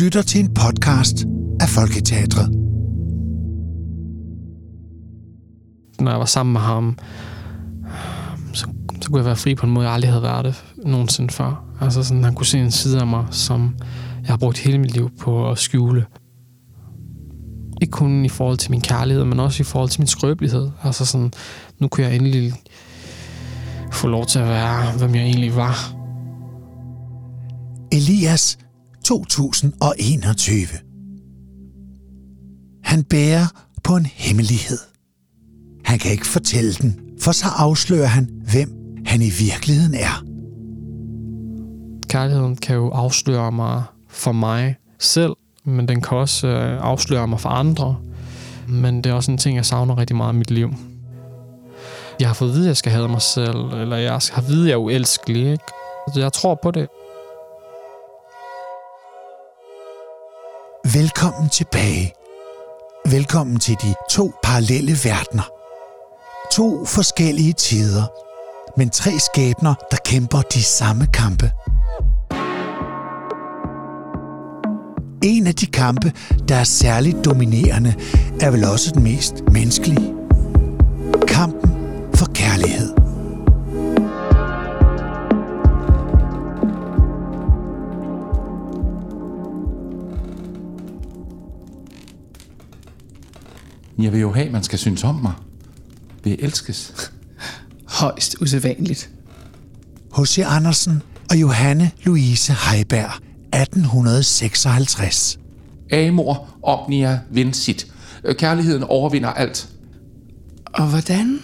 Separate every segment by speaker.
Speaker 1: lytter til en podcast af Folketeatret.
Speaker 2: Når jeg var sammen med ham, så, så kunne jeg være fri på en måde, jeg aldrig havde været det nogensinde før. Altså sådan, han kunne se en side af mig, som jeg har brugt hele mit liv på at skjule. Ikke kun i forhold til min kærlighed, men også i forhold til min skrøbelighed. Altså sådan, nu kunne jeg endelig få lov til at være, hvem jeg egentlig var.
Speaker 1: Elias 2021. Han bærer på en hemmelighed. Han kan ikke fortælle den, for så afslører han, hvem han i virkeligheden er.
Speaker 2: Kærligheden kan jo afsløre mig for mig selv, men den kan også øh, afsløre mig for andre. Men det er også en ting, jeg savner rigtig meget i mit liv. Jeg har fået at vide, at jeg skal have mig selv, eller jeg har at vide, at jeg er uelskelig. Ikke? Altså, jeg tror på det.
Speaker 1: Velkommen tilbage. Velkommen til de to parallelle verdener. To forskellige tider, men tre skæbner, der kæmper de samme kampe. En af de kampe, der er særligt dominerende, er vel også den mest menneskelige.
Speaker 3: Jeg vil jo have, at man skal synes om mig. Vil jeg elskes?
Speaker 4: Højst usædvanligt.
Speaker 1: H.C. Andersen og Johanne Louise Heiberg, 1856.
Speaker 3: Amor omnia vincit. Kærligheden overvinder alt.
Speaker 4: Og hvordan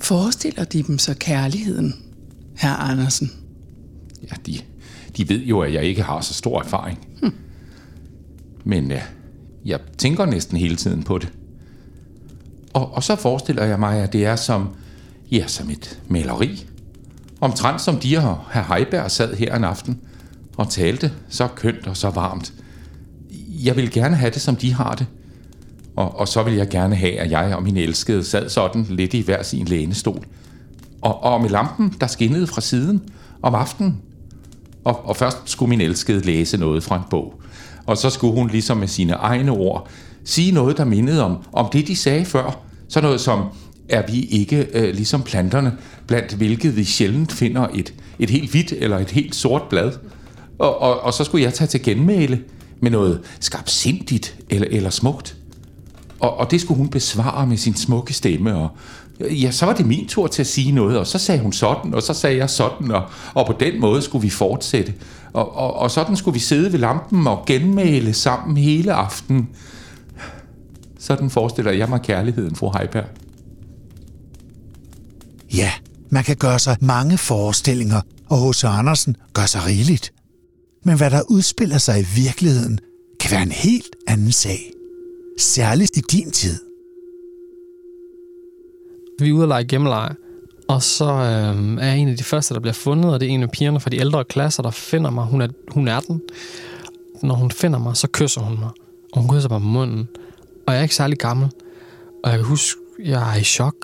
Speaker 4: forestiller de dem så kærligheden, herr Andersen?
Speaker 3: Ja, de, de ved jo, at jeg ikke har så stor erfaring. Hm. Men ja, jeg tænker næsten hele tiden på det. Og, og så forestiller jeg mig, at det er som, ja, som et maleri. Omtrent som de og herr Heiberg sad her en aften og talte så kønt og så varmt. Jeg vil gerne have det, som de har det. Og, og så vil jeg gerne have, at jeg og min elskede sad sådan lidt i hver sin lænestol. Og, og med lampen, der skinnede fra siden om aftenen. Og, og først skulle min elskede læse noget fra en bog. Og så skulle hun ligesom med sine egne ord sige noget, der mindede om, om det, de sagde før. Så noget som, er vi ikke øh, ligesom planterne, blandt hvilket vi sjældent finder et, et helt hvidt eller et helt sort blad. Og, og, og så skulle jeg tage til genmæle med noget skarpsindigt eller, eller smukt. Og, og det skulle hun besvare med sin smukke stemme, og ja, så var det min tur til at sige noget, og så sagde hun sådan, og så sagde jeg sådan, og, og på den måde skulle vi fortsætte. Og, og, og sådan skulle vi sidde ved lampen og genmale sammen hele aftenen. Sådan forestiller jeg mig kærligheden, fru Heiberg.
Speaker 1: Ja, man kan gøre sig mange forestillinger, og H.C. Andersen gør sig rigeligt. Men hvad der udspiller sig i virkeligheden, kan være en helt anden sag. Særligt i din tid.
Speaker 2: Vi er ude og lege gemmeleje, og så øh, er jeg en af de første, der bliver fundet, og det er en af pigerne fra de ældre klasser, der finder mig. Hun er, hun er den. Når hun finder mig, så kysser hun mig. Og hun kysser mig på munden. Og jeg er ikke særlig gammel. Og jeg kan huske, jeg er i chok.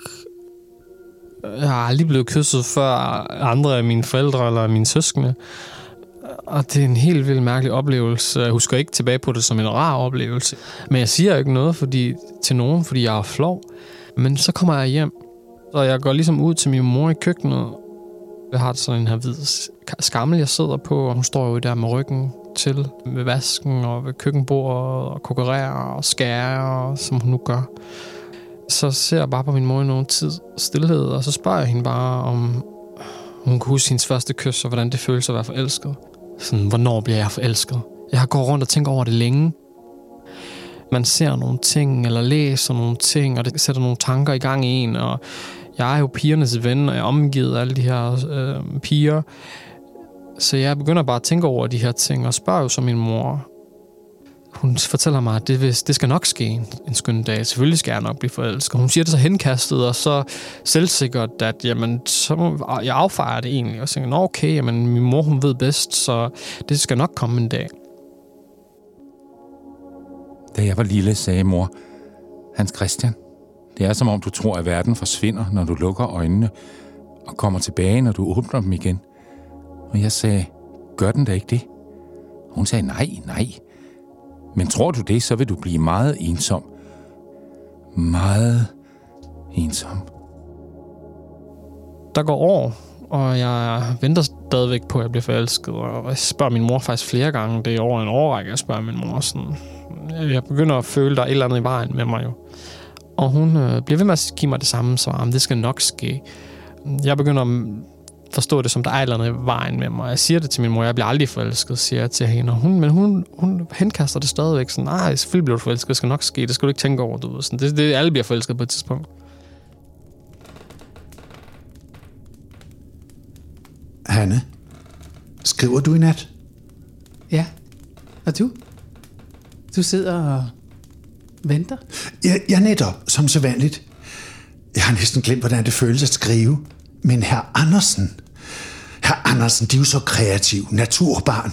Speaker 2: Jeg har aldrig blevet kysset før andre af mine forældre eller mine søskende. Og det er en helt vildt mærkelig oplevelse. Jeg husker ikke tilbage på det som en rar oplevelse. Men jeg siger ikke noget fordi, til nogen, fordi jeg er flov. Men så kommer jeg hjem, og jeg går ligesom ud til min mor i køkkenet. Jeg har sådan en her hvid skammel, jeg sidder på, og hun står jo der med ryggen til ved vasken og ved køkkenbordet og konkurrerer og skærer, som hun nu gør. Så ser jeg bare på min mor i nogen tid stillhed, og så spørger jeg hende bare, om hun kan huske hendes første kys, og hvordan det føles at være forelsket. Sådan, hvornår bliver jeg forelsket? Jeg har gået rundt og tænkt over det længe. Man ser nogle ting, eller læser nogle ting, og det sætter nogle tanker i gang i en, og jeg er jo pigernes ven, og jeg er omgivet af alle de her øh, piger. Så jeg begynder bare at tænke over de her ting, og spørger jo så min mor. Hun fortæller mig, at det, det skal nok ske en, en skøn dag. Selvfølgelig skal jeg nok blive forelsket. Hun siger det så henkastet, og så selvsikkert, at jamen, så, jeg affejer det egentlig. Og tænker, okay, jamen, min mor hun ved bedst, så det skal nok komme en dag.
Speaker 3: Da jeg var lille, sagde mor, Hans Christian, det er som om du tror, at verden forsvinder, når du lukker øjnene, og kommer tilbage, når du åbner dem igen. Og jeg sagde, gør den da ikke det? Hun sagde, nej, nej, Men tror du det, så vil du blive meget ensom. Meget ensom.
Speaker 2: Der går år, og jeg venter stadigvæk på, at jeg bliver forelsket. Og jeg spørger min mor faktisk flere gange. Det er over en årrække, jeg spørger min mor sådan. Jeg begynder at føle, der er et eller andet i vejen med mig jo. Og hun øh, bliver ved med at give mig det samme svar, men det skal nok ske. Jeg begynder at forstå det som, der er et eller andet i vejen med mig. Jeg siger det til min mor, jeg bliver aldrig forelsket, siger jeg til hende. Og hun, men hun, hun henkaster det stadigvæk sådan, nej, selvfølgelig bliver du forelsket, det skal nok ske, det skal du ikke tænke over, du ved. Sådan, det, det, alle bliver forelsket på et tidspunkt.
Speaker 1: Hanne, skriver du i nat?
Speaker 4: Ja. Og du? Du sidder og venter?
Speaker 1: Jeg, jeg netop, som så vanligt. Jeg har næsten glemt, hvordan det føles at skrive. Men herr Andersen, herr Andersen, de er jo så kreativ, naturbarn.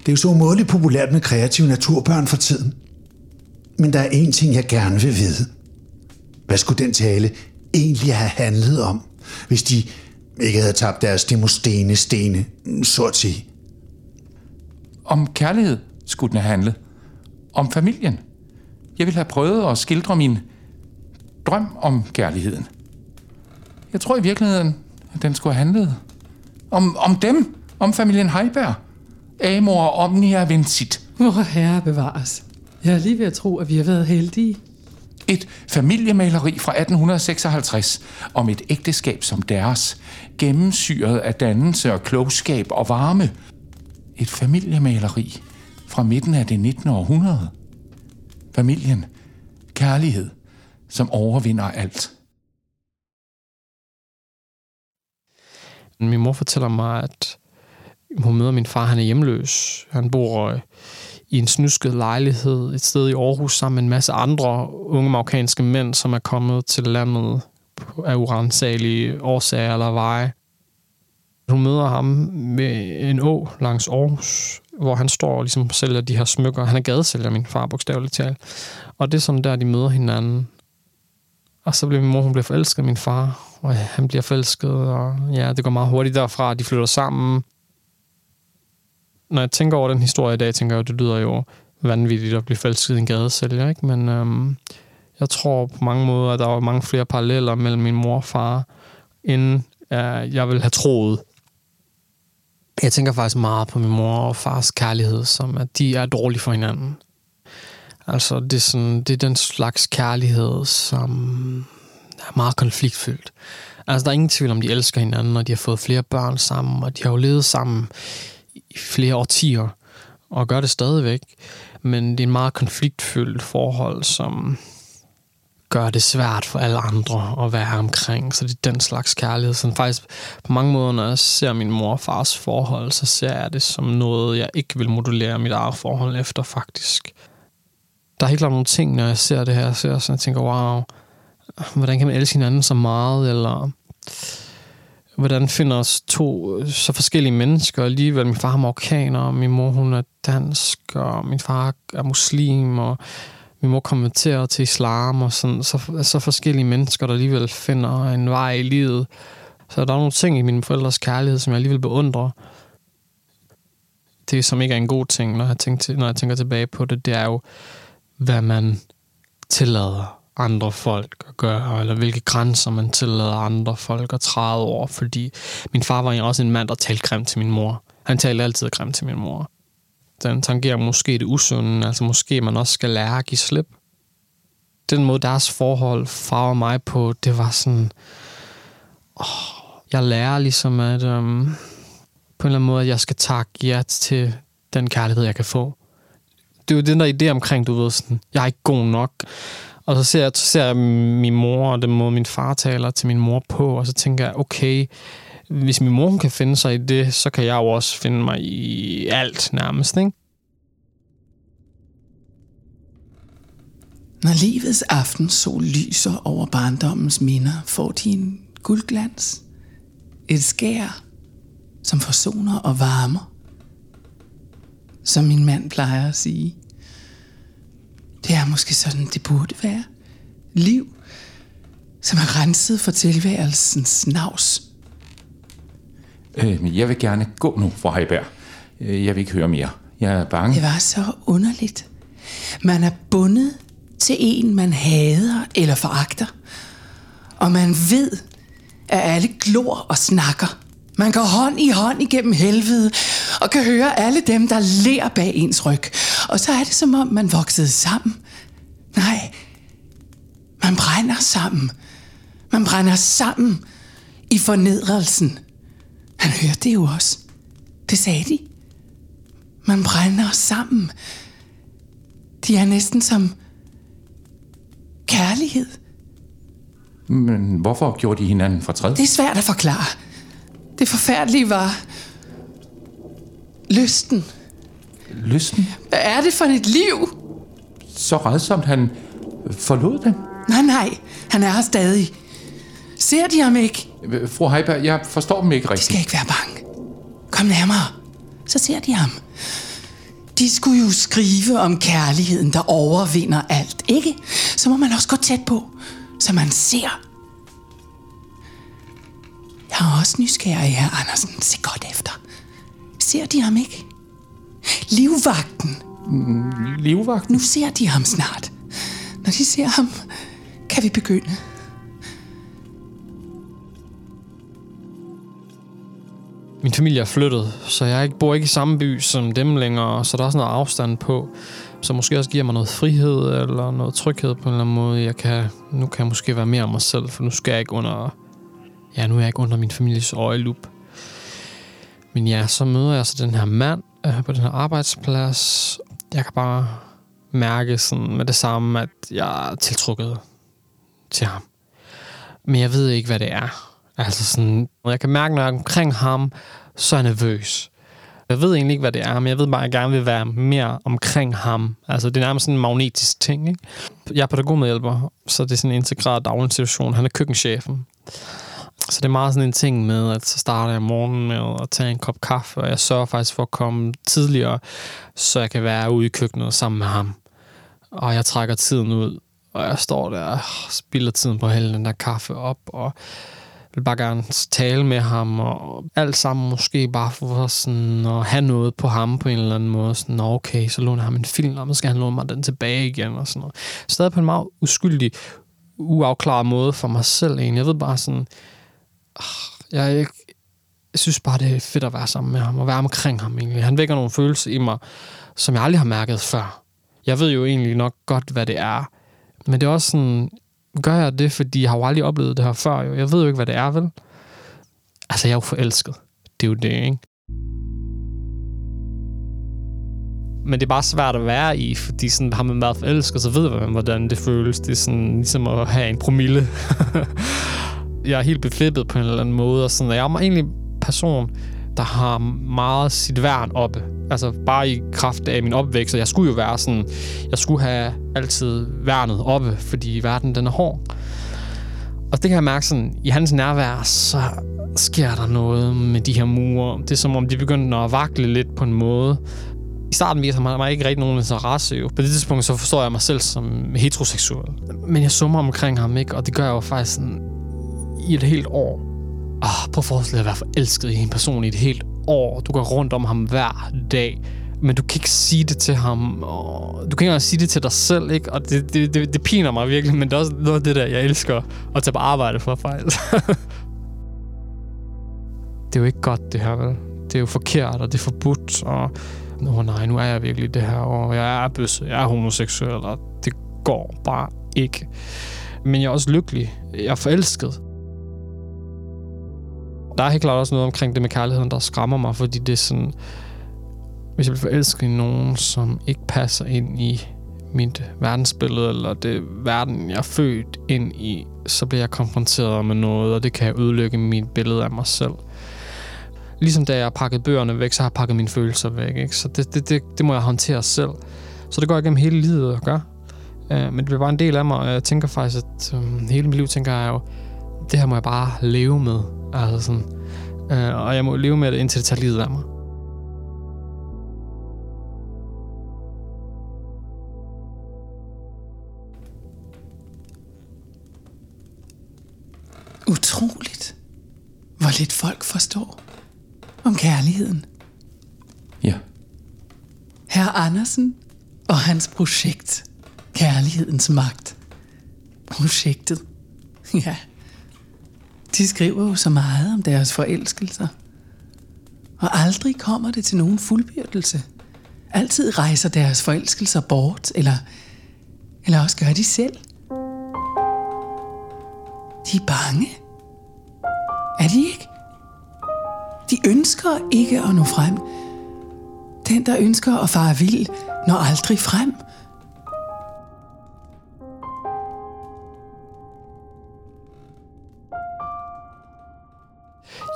Speaker 1: Det er jo så umådeligt populært med kreative naturbørn for tiden. Men der er en ting, jeg gerne vil vide. Hvad skulle den tale egentlig have handlet om, hvis de ikke havde tabt deres demostene stene, så at sige?
Speaker 3: Om kærlighed skulle den have handlet. Om familien. Jeg ville have prøvet at skildre min drøm om kærligheden. Jeg tror i virkeligheden, at den skulle have handlet om, om dem. Om familien Heiberg. Amor omnia vincit.
Speaker 4: Hvor herre bevares. Jeg er lige ved at tro, at vi har været heldige.
Speaker 3: Et familiemaleri fra 1856 om et ægteskab som deres, gennemsyret af dannelse og klogskab og varme. Et familiemaleri fra midten af det 19. århundrede. Familien, kærlighed, som overvinder alt.
Speaker 2: Min mor fortæller mig, at hun møder min far, han er hjemløs. Han bor øh, i en snusket lejlighed et sted i Aarhus sammen med en masse andre unge marokkanske mænd, som er kommet til landet af urensagelige årsager eller veje. Hun møder ham med en å langs Aarhus, hvor han står og ligesom sælger de her smykker. Han er gadesælger, min far, bogstaveligt talt. Og det er sådan der, de møder hinanden. Og så bliver min mor, hun bliver forelsket min far, og han bliver forelsket, og ja, det går meget hurtigt derfra, de flytter sammen. Når jeg tænker over den historie i dag, tænker jeg, at det lyder jo vanvittigt at blive forelsket i en gadesælger, ikke? Men øhm, jeg tror på mange måder, at der var mange flere paralleller mellem min mor og far, end øh, jeg ville have troet. Jeg tænker faktisk meget på min mor og fars kærlighed, som at de er dårlige for hinanden. Altså, det er, sådan, det er den slags kærlighed, som er meget konfliktfyldt. Altså, der er ingen tvivl om, de elsker hinanden, og de har fået flere børn sammen, og de har jo levet sammen i flere årtier, og gør det stadigvæk. Men det er en meget konfliktfyldt forhold, som gør det svært for alle andre at være omkring. Så det er den slags kærlighed. Så faktisk på mange måder, når jeg ser min mor og fars forhold, så ser jeg det som noget, jeg ikke vil modulere mit eget forhold efter faktisk der er helt klart nogle ting, når jeg ser det her, jeg sådan, jeg tænker, wow, hvordan kan man elske hinanden så meget, eller hvordan finder os to så forskellige mennesker, alligevel min far er marokkaner, og min mor hun er dansk, og min far er muslim, og min mor konverterer til islam, og sådan, så, så forskellige mennesker, der alligevel finder en vej i livet. Så der er nogle ting i mine forældres kærlighed, som jeg alligevel beundrer. Det, som ikke er en god ting, når jeg, tænker, når jeg tænker tilbage på det, det er jo, hvad man tillader andre folk at gøre, eller hvilke grænser man tillader andre folk at træde over, fordi min far var jo også en mand, der talte grimt til min mor. Han talte altid grimt til min mor. Den tangerer måske det usunde, altså måske man også skal lære at give slip. Den måde, deres forhold farver mig på, det var sådan, åh, jeg lærer ligesom, at øhm, på en eller anden måde, at jeg skal takke ja til den kærlighed, jeg kan få det er jo den der idé omkring, du ved, sådan, jeg er ikke god nok. Og så ser jeg, så ser jeg min mor og den måde, min far taler til min mor på, og så tænker jeg, okay, hvis min mor kan finde sig i det, så kan jeg jo også finde mig i alt nærmest, ikke?
Speaker 4: Når livets aften sol lyser over barndommens minder, får de en guldglans. Et skær, som forsoner og varmer som min mand plejer at sige. Det er måske sådan, det burde være. Liv, som er renset for tilværelsens navs
Speaker 3: Øh, jeg vil gerne gå nu, fra Heiberg. Øh, jeg vil ikke høre mere. Jeg er bange.
Speaker 4: Det var så underligt. Man er bundet til en, man hader eller foragter. Og man ved, at alle glor og snakker. Man går hånd i hånd igennem helvede, og kan høre alle dem, der ler bag ens ryg. Og så er det som om, man voksede sammen. Nej, man brænder sammen. Man brænder sammen i fornedrelsen. Han hørte det jo også. Det sagde de. Man brænder sammen. De er næsten som kærlighed.
Speaker 3: Men hvorfor gjorde de hinanden fortræd?
Speaker 4: Det er svært at forklare. Det forfærdelige var lysten.
Speaker 3: Lysten?
Speaker 4: Hvad er det for et liv?
Speaker 3: Så redsomt han forlod dem?
Speaker 4: Nej, nej, han er her stadig. Ser de ham ikke?
Speaker 3: Fru Heiberg, jeg forstår dem ikke
Speaker 4: De
Speaker 3: rigtigt.
Speaker 4: skal ikke være bange. Kom nærmere. Så ser de ham. De skulle jo skrive om kærligheden, der overvinder alt, ikke? Så må man også gå tæt på, så man ser. Jeg er også nysgerrig her, Andersen. Se godt efter. Ser de ham ikke? Livvagten.
Speaker 3: Livvagt?
Speaker 4: Nu ser de ham snart. Når de ser ham, kan vi begynde.
Speaker 2: Min familie er flyttet, så jeg ikke- bor ikke i samme by som dem længere, så der er sådan noget afstand på. Så måske også giver mig noget frihed eller noget tryghed på en eller anden måde. Jeg kan, nu kan jeg måske være mere mig selv, for nu skal jeg ikke under... Ja, nu er jeg ikke under min families øjelup. Men ja, så møder jeg så den her mand øh, på den her arbejdsplads. Jeg kan bare mærke sådan med det samme, at jeg er tiltrukket til ham. Men jeg ved ikke, hvad det er. Altså sådan, jeg kan mærke, når jeg er omkring ham, så er jeg nervøs. Jeg ved egentlig ikke, hvad det er, men jeg ved bare, at jeg gerne vil være mere omkring ham. Altså, det er nærmest sådan en magnetisk ting, ikke? Jeg er pædagogmedhjælper, så det er sådan en integreret daginstitution. Han er køkkenchefen. Så det er meget sådan en ting med, at så starter jeg om morgenen med at tage en kop kaffe, og jeg sørger faktisk for at komme tidligere, så jeg kan være ude i køkkenet sammen med ham. Og jeg trækker tiden ud, og jeg står der og spilder tiden på at hælde den der kaffe op, og vil bare gerne tale med ham, og alt sammen måske bare for sådan at have noget på ham på en eller anden måde. Sådan, "Nå, okay, så låner jeg ham en film, og så skal han låne mig den tilbage igen, og sådan noget. Stadig på en meget uskyldig, uafklaret måde for mig selv egentlig. Jeg ved bare sådan, ah, jeg, jeg, jeg synes bare, det er fedt at være sammen med ham, og være omkring ham egentlig. Han vækker nogle følelser i mig, som jeg aldrig har mærket før. Jeg ved jo egentlig nok godt, hvad det er, men det er også sådan, gør jeg det, fordi jeg har jo aldrig oplevet det her før. Jo. Jeg ved jo ikke, hvad det er, vel? Altså, jeg er jo forelsket. Det er jo det, ikke? Men det er bare svært at være i, fordi sådan, har man været forelsket, så ved man, hvordan det føles. Det er sådan, ligesom at have en promille. jeg er helt beflippet på en eller anden måde, og sådan, og jeg er egentlig en person, der har meget sit værn oppe. Altså bare i kraft af min opvækst, og jeg skulle jo være sådan, jeg skulle have altid værnet oppe, fordi verden den er hård. Og det kan jeg mærke sådan, i hans nærvær, så sker der noget med de her mure. Det er som om, de begynder at vakle lidt på en måde. I starten viser han mig ikke rigtig nogen interesse jo. På det tidspunkt, så forstår jeg mig selv som heteroseksuel. Men jeg summer omkring ham, ikke? Og det gør jeg jo faktisk sådan i et helt år. Ah, prøv at forestille dig at være forelsket i en person i et helt år. Du går rundt om ham hver dag. Men du kan ikke sige det til ham. Og du kan ikke engang sige det til dig selv, ikke? Og det, det, det, det piner mig virkelig, men det er også noget af det der, jeg elsker at tage på arbejde for, faktisk. det er jo ikke godt, det her, vel? Det er jo forkert, og det er forbudt, og... Åh oh, nej, nu er jeg virkelig det her, og jeg er bøsse, jeg er homoseksuel, og det går bare ikke. Men jeg er også lykkelig. Jeg er forelsket. Der er helt klart også noget omkring det med kærligheden, der skræmmer mig, fordi det er sådan... Hvis jeg bliver forelsket i nogen, som ikke passer ind i mit verdensbillede, eller det verden, jeg er født ind i, så bliver jeg konfronteret med noget, og det kan ødelægge mit billede af mig selv. Ligesom da jeg har pakket bøgerne væk, så har jeg pakket mine følelser væk. Ikke? Så det, det, det, det må jeg håndtere selv. Så det går jeg gennem hele livet og gør. Uh, men det bliver bare en del af mig, og jeg tænker faktisk, at um, hele mit liv tænker jeg jo, det her må jeg bare leve med. Altså sådan, uh, og jeg må leve med det, indtil det tager livet af mig.
Speaker 4: Utroligt, hvor lidt folk forstår om kærligheden.
Speaker 3: Ja.
Speaker 4: Herr Andersen, Og hans projekt, Kærlighedens Magt. Projektet, ja. De skriver jo så meget om deres forelskelser. Og aldrig kommer det til nogen fuldbyrdelse. Altid rejser deres forelskelser bort, eller, eller også gør de selv. De er bange. Er de ikke? De ønsker ikke at nå frem. Den, der ønsker at fare vild, når aldrig frem.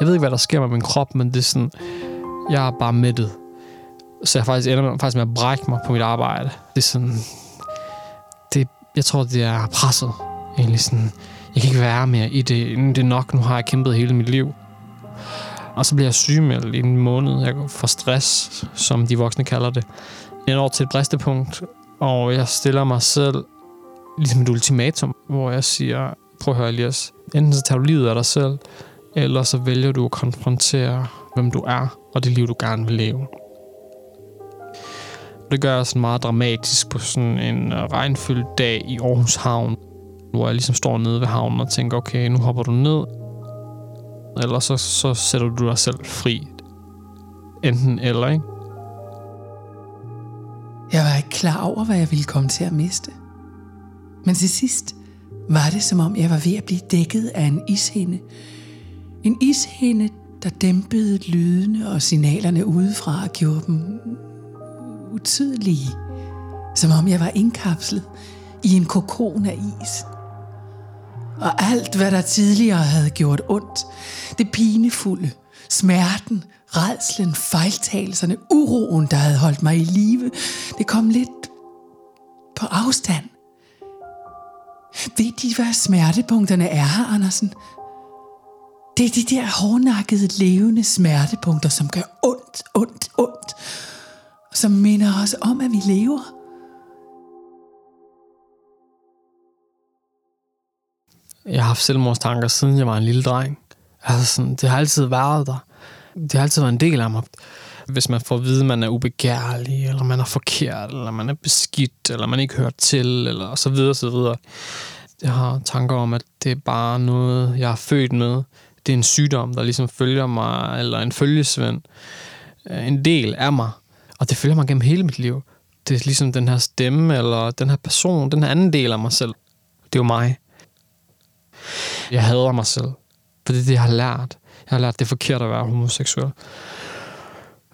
Speaker 2: Jeg ved ikke, hvad der sker med min krop, men det er sådan, jeg er bare mættet. Så jeg faktisk ender med, faktisk med at brække mig på mit arbejde. Det er sådan, det, jeg tror, det er presset. Egentlig sådan, jeg kan ikke være mere i det. Det er nok, nu har jeg kæmpet hele mit liv. Og så bliver jeg sygemeldt i en måned. Jeg får stress, som de voksne kalder det. Jeg når til et bristepunkt, og jeg stiller mig selv ligesom et ultimatum, hvor jeg siger, prøv at høre Elias, enten så tager du livet af dig selv, eller så vælger du at konfrontere, hvem du er, og det liv, du gerne vil leve. Det gør jeg sådan meget dramatisk på sådan en øh, regnfyldt dag i Aarhus Havn, hvor jeg ligesom står nede ved havnen og tænker, okay, nu hopper du ned, eller så, så sætter du dig selv fri. Enten eller, ikke?
Speaker 4: Jeg var ikke klar over, hvad jeg ville komme til at miste. Men til sidst var det, som om jeg var ved at blive dækket af en ishinde. En ishinde, der dæmpede lydene og signalerne udefra og gjorde dem utydelige. Som om jeg var indkapslet i en kokon af is. Og alt, hvad der tidligere havde gjort ondt, det pinefulde, smerten, redslen, fejltagelserne, uroen, der havde holdt mig i live, det kom lidt på afstand. Ved de, hvad smertepunkterne er Andersen? Det er de der hårdnakkede, levende smertepunkter, som gør ondt, ondt, ondt. Som minder os om, at vi lever.
Speaker 2: Jeg har haft selvmordstanker, siden jeg var en lille dreng. Altså sådan, det har altid været der. Det har altid været en del af mig. Hvis man får at vide, at man er ubegærlig, eller man er forkert, eller man er beskidt, eller man ikke hører til, eller så videre, så videre. Jeg har tanker om, at det er bare noget, jeg er født med. Det er en sygdom, der ligesom følger mig, eller en følgesvend. Øh, en del af mig. Og det følger mig gennem hele mit liv. Det er ligesom den her stemme, eller den her person, den her anden del af mig selv. Det er jo mig. Jeg hader mig selv. For det er det, jeg har lært. Jeg har lært, det er forkert at være homoseksuel.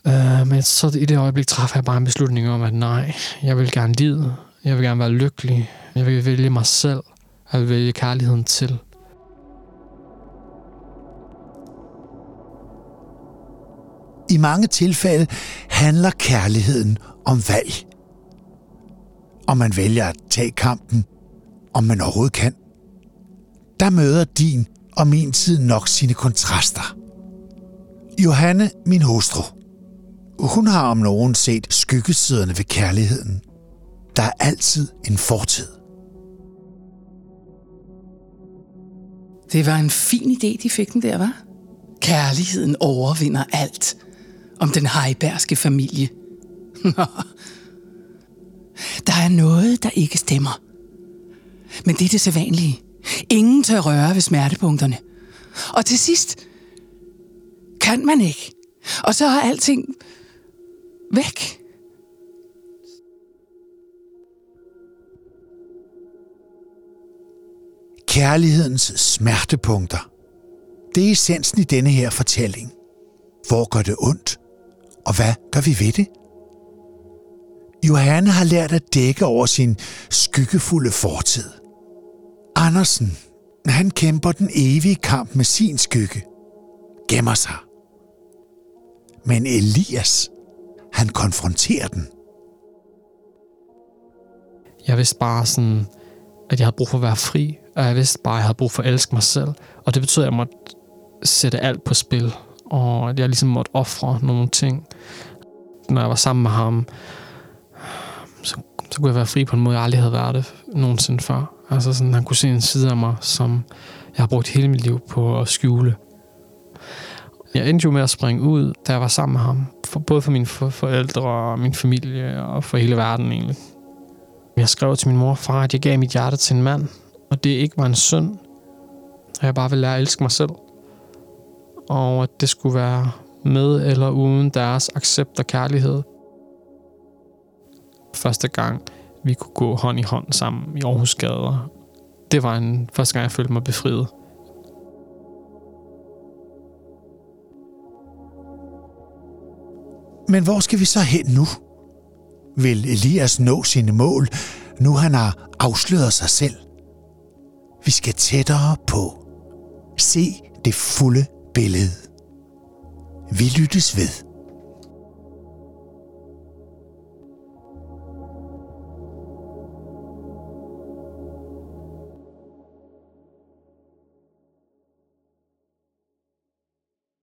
Speaker 2: Uh, men så i det øjeblik træffer jeg bare en beslutning om, at nej, jeg vil gerne lide. Jeg vil gerne være lykkelig. Jeg vil vælge mig selv. Jeg vil vælge kærligheden til.
Speaker 1: I mange tilfælde handler kærligheden om valg. Om man vælger at tage kampen, om man overhovedet kan. Der møder din og min tid nok sine kontraster. Johanne, min hustru. Hun har om nogen set skyggesiderne ved kærligheden. Der er altid en fortid.
Speaker 4: Det var en fin idé, de fik den der, var. Kærligheden overvinder alt. Om den hejbærske familie. der er noget, der ikke stemmer. Men det er det sædvanlige. Ingen tør røre ved smertepunkterne. Og til sidst kan man ikke. Og så er alting væk.
Speaker 1: Kærlighedens smertepunkter. Det er essensen i denne her fortælling. Hvor gør det ondt? Og hvad gør vi ved det? Johanne har lært at dække over sin skyggefulde fortid. Andersen, han kæmper den evige kamp med sin skygge. Gemmer sig. Men Elias, han konfronterer den.
Speaker 2: Jeg vidste bare sådan, at jeg havde brug for at være fri, og jeg vidste bare, at jeg havde brug for at elske mig selv. Og det betød, at jeg måtte sætte alt på spil, og at jeg ligesom måtte ofre nogle ting. Når jeg var sammen med ham, så, så kunne jeg være fri på en måde, jeg aldrig havde været det nogensinde før. Altså sådan, han kunne se en side af mig, som jeg har brugt hele mit liv på at skjule. Jeg endte jo med at springe ud, da jeg var sammen med ham, for, både for mine for, forældre og min familie og for hele verden egentlig. Jeg skrev til min mor og far, at jeg gav mit hjerte til en mand, og det ikke var en synd, og jeg bare ville lære at elske mig selv. Og at det skulle være med eller uden deres accept og kærlighed. Første gang, vi kunne gå hånd i hånd sammen i Aarhus gader. Det var en første gang, jeg følte mig befriet.
Speaker 1: Men hvor skal vi så hen nu? Vil Elias nå sine mål, nu han har afsløret sig selv? Vi skal tættere på. Se det fulde billede. Vi lyttes ved.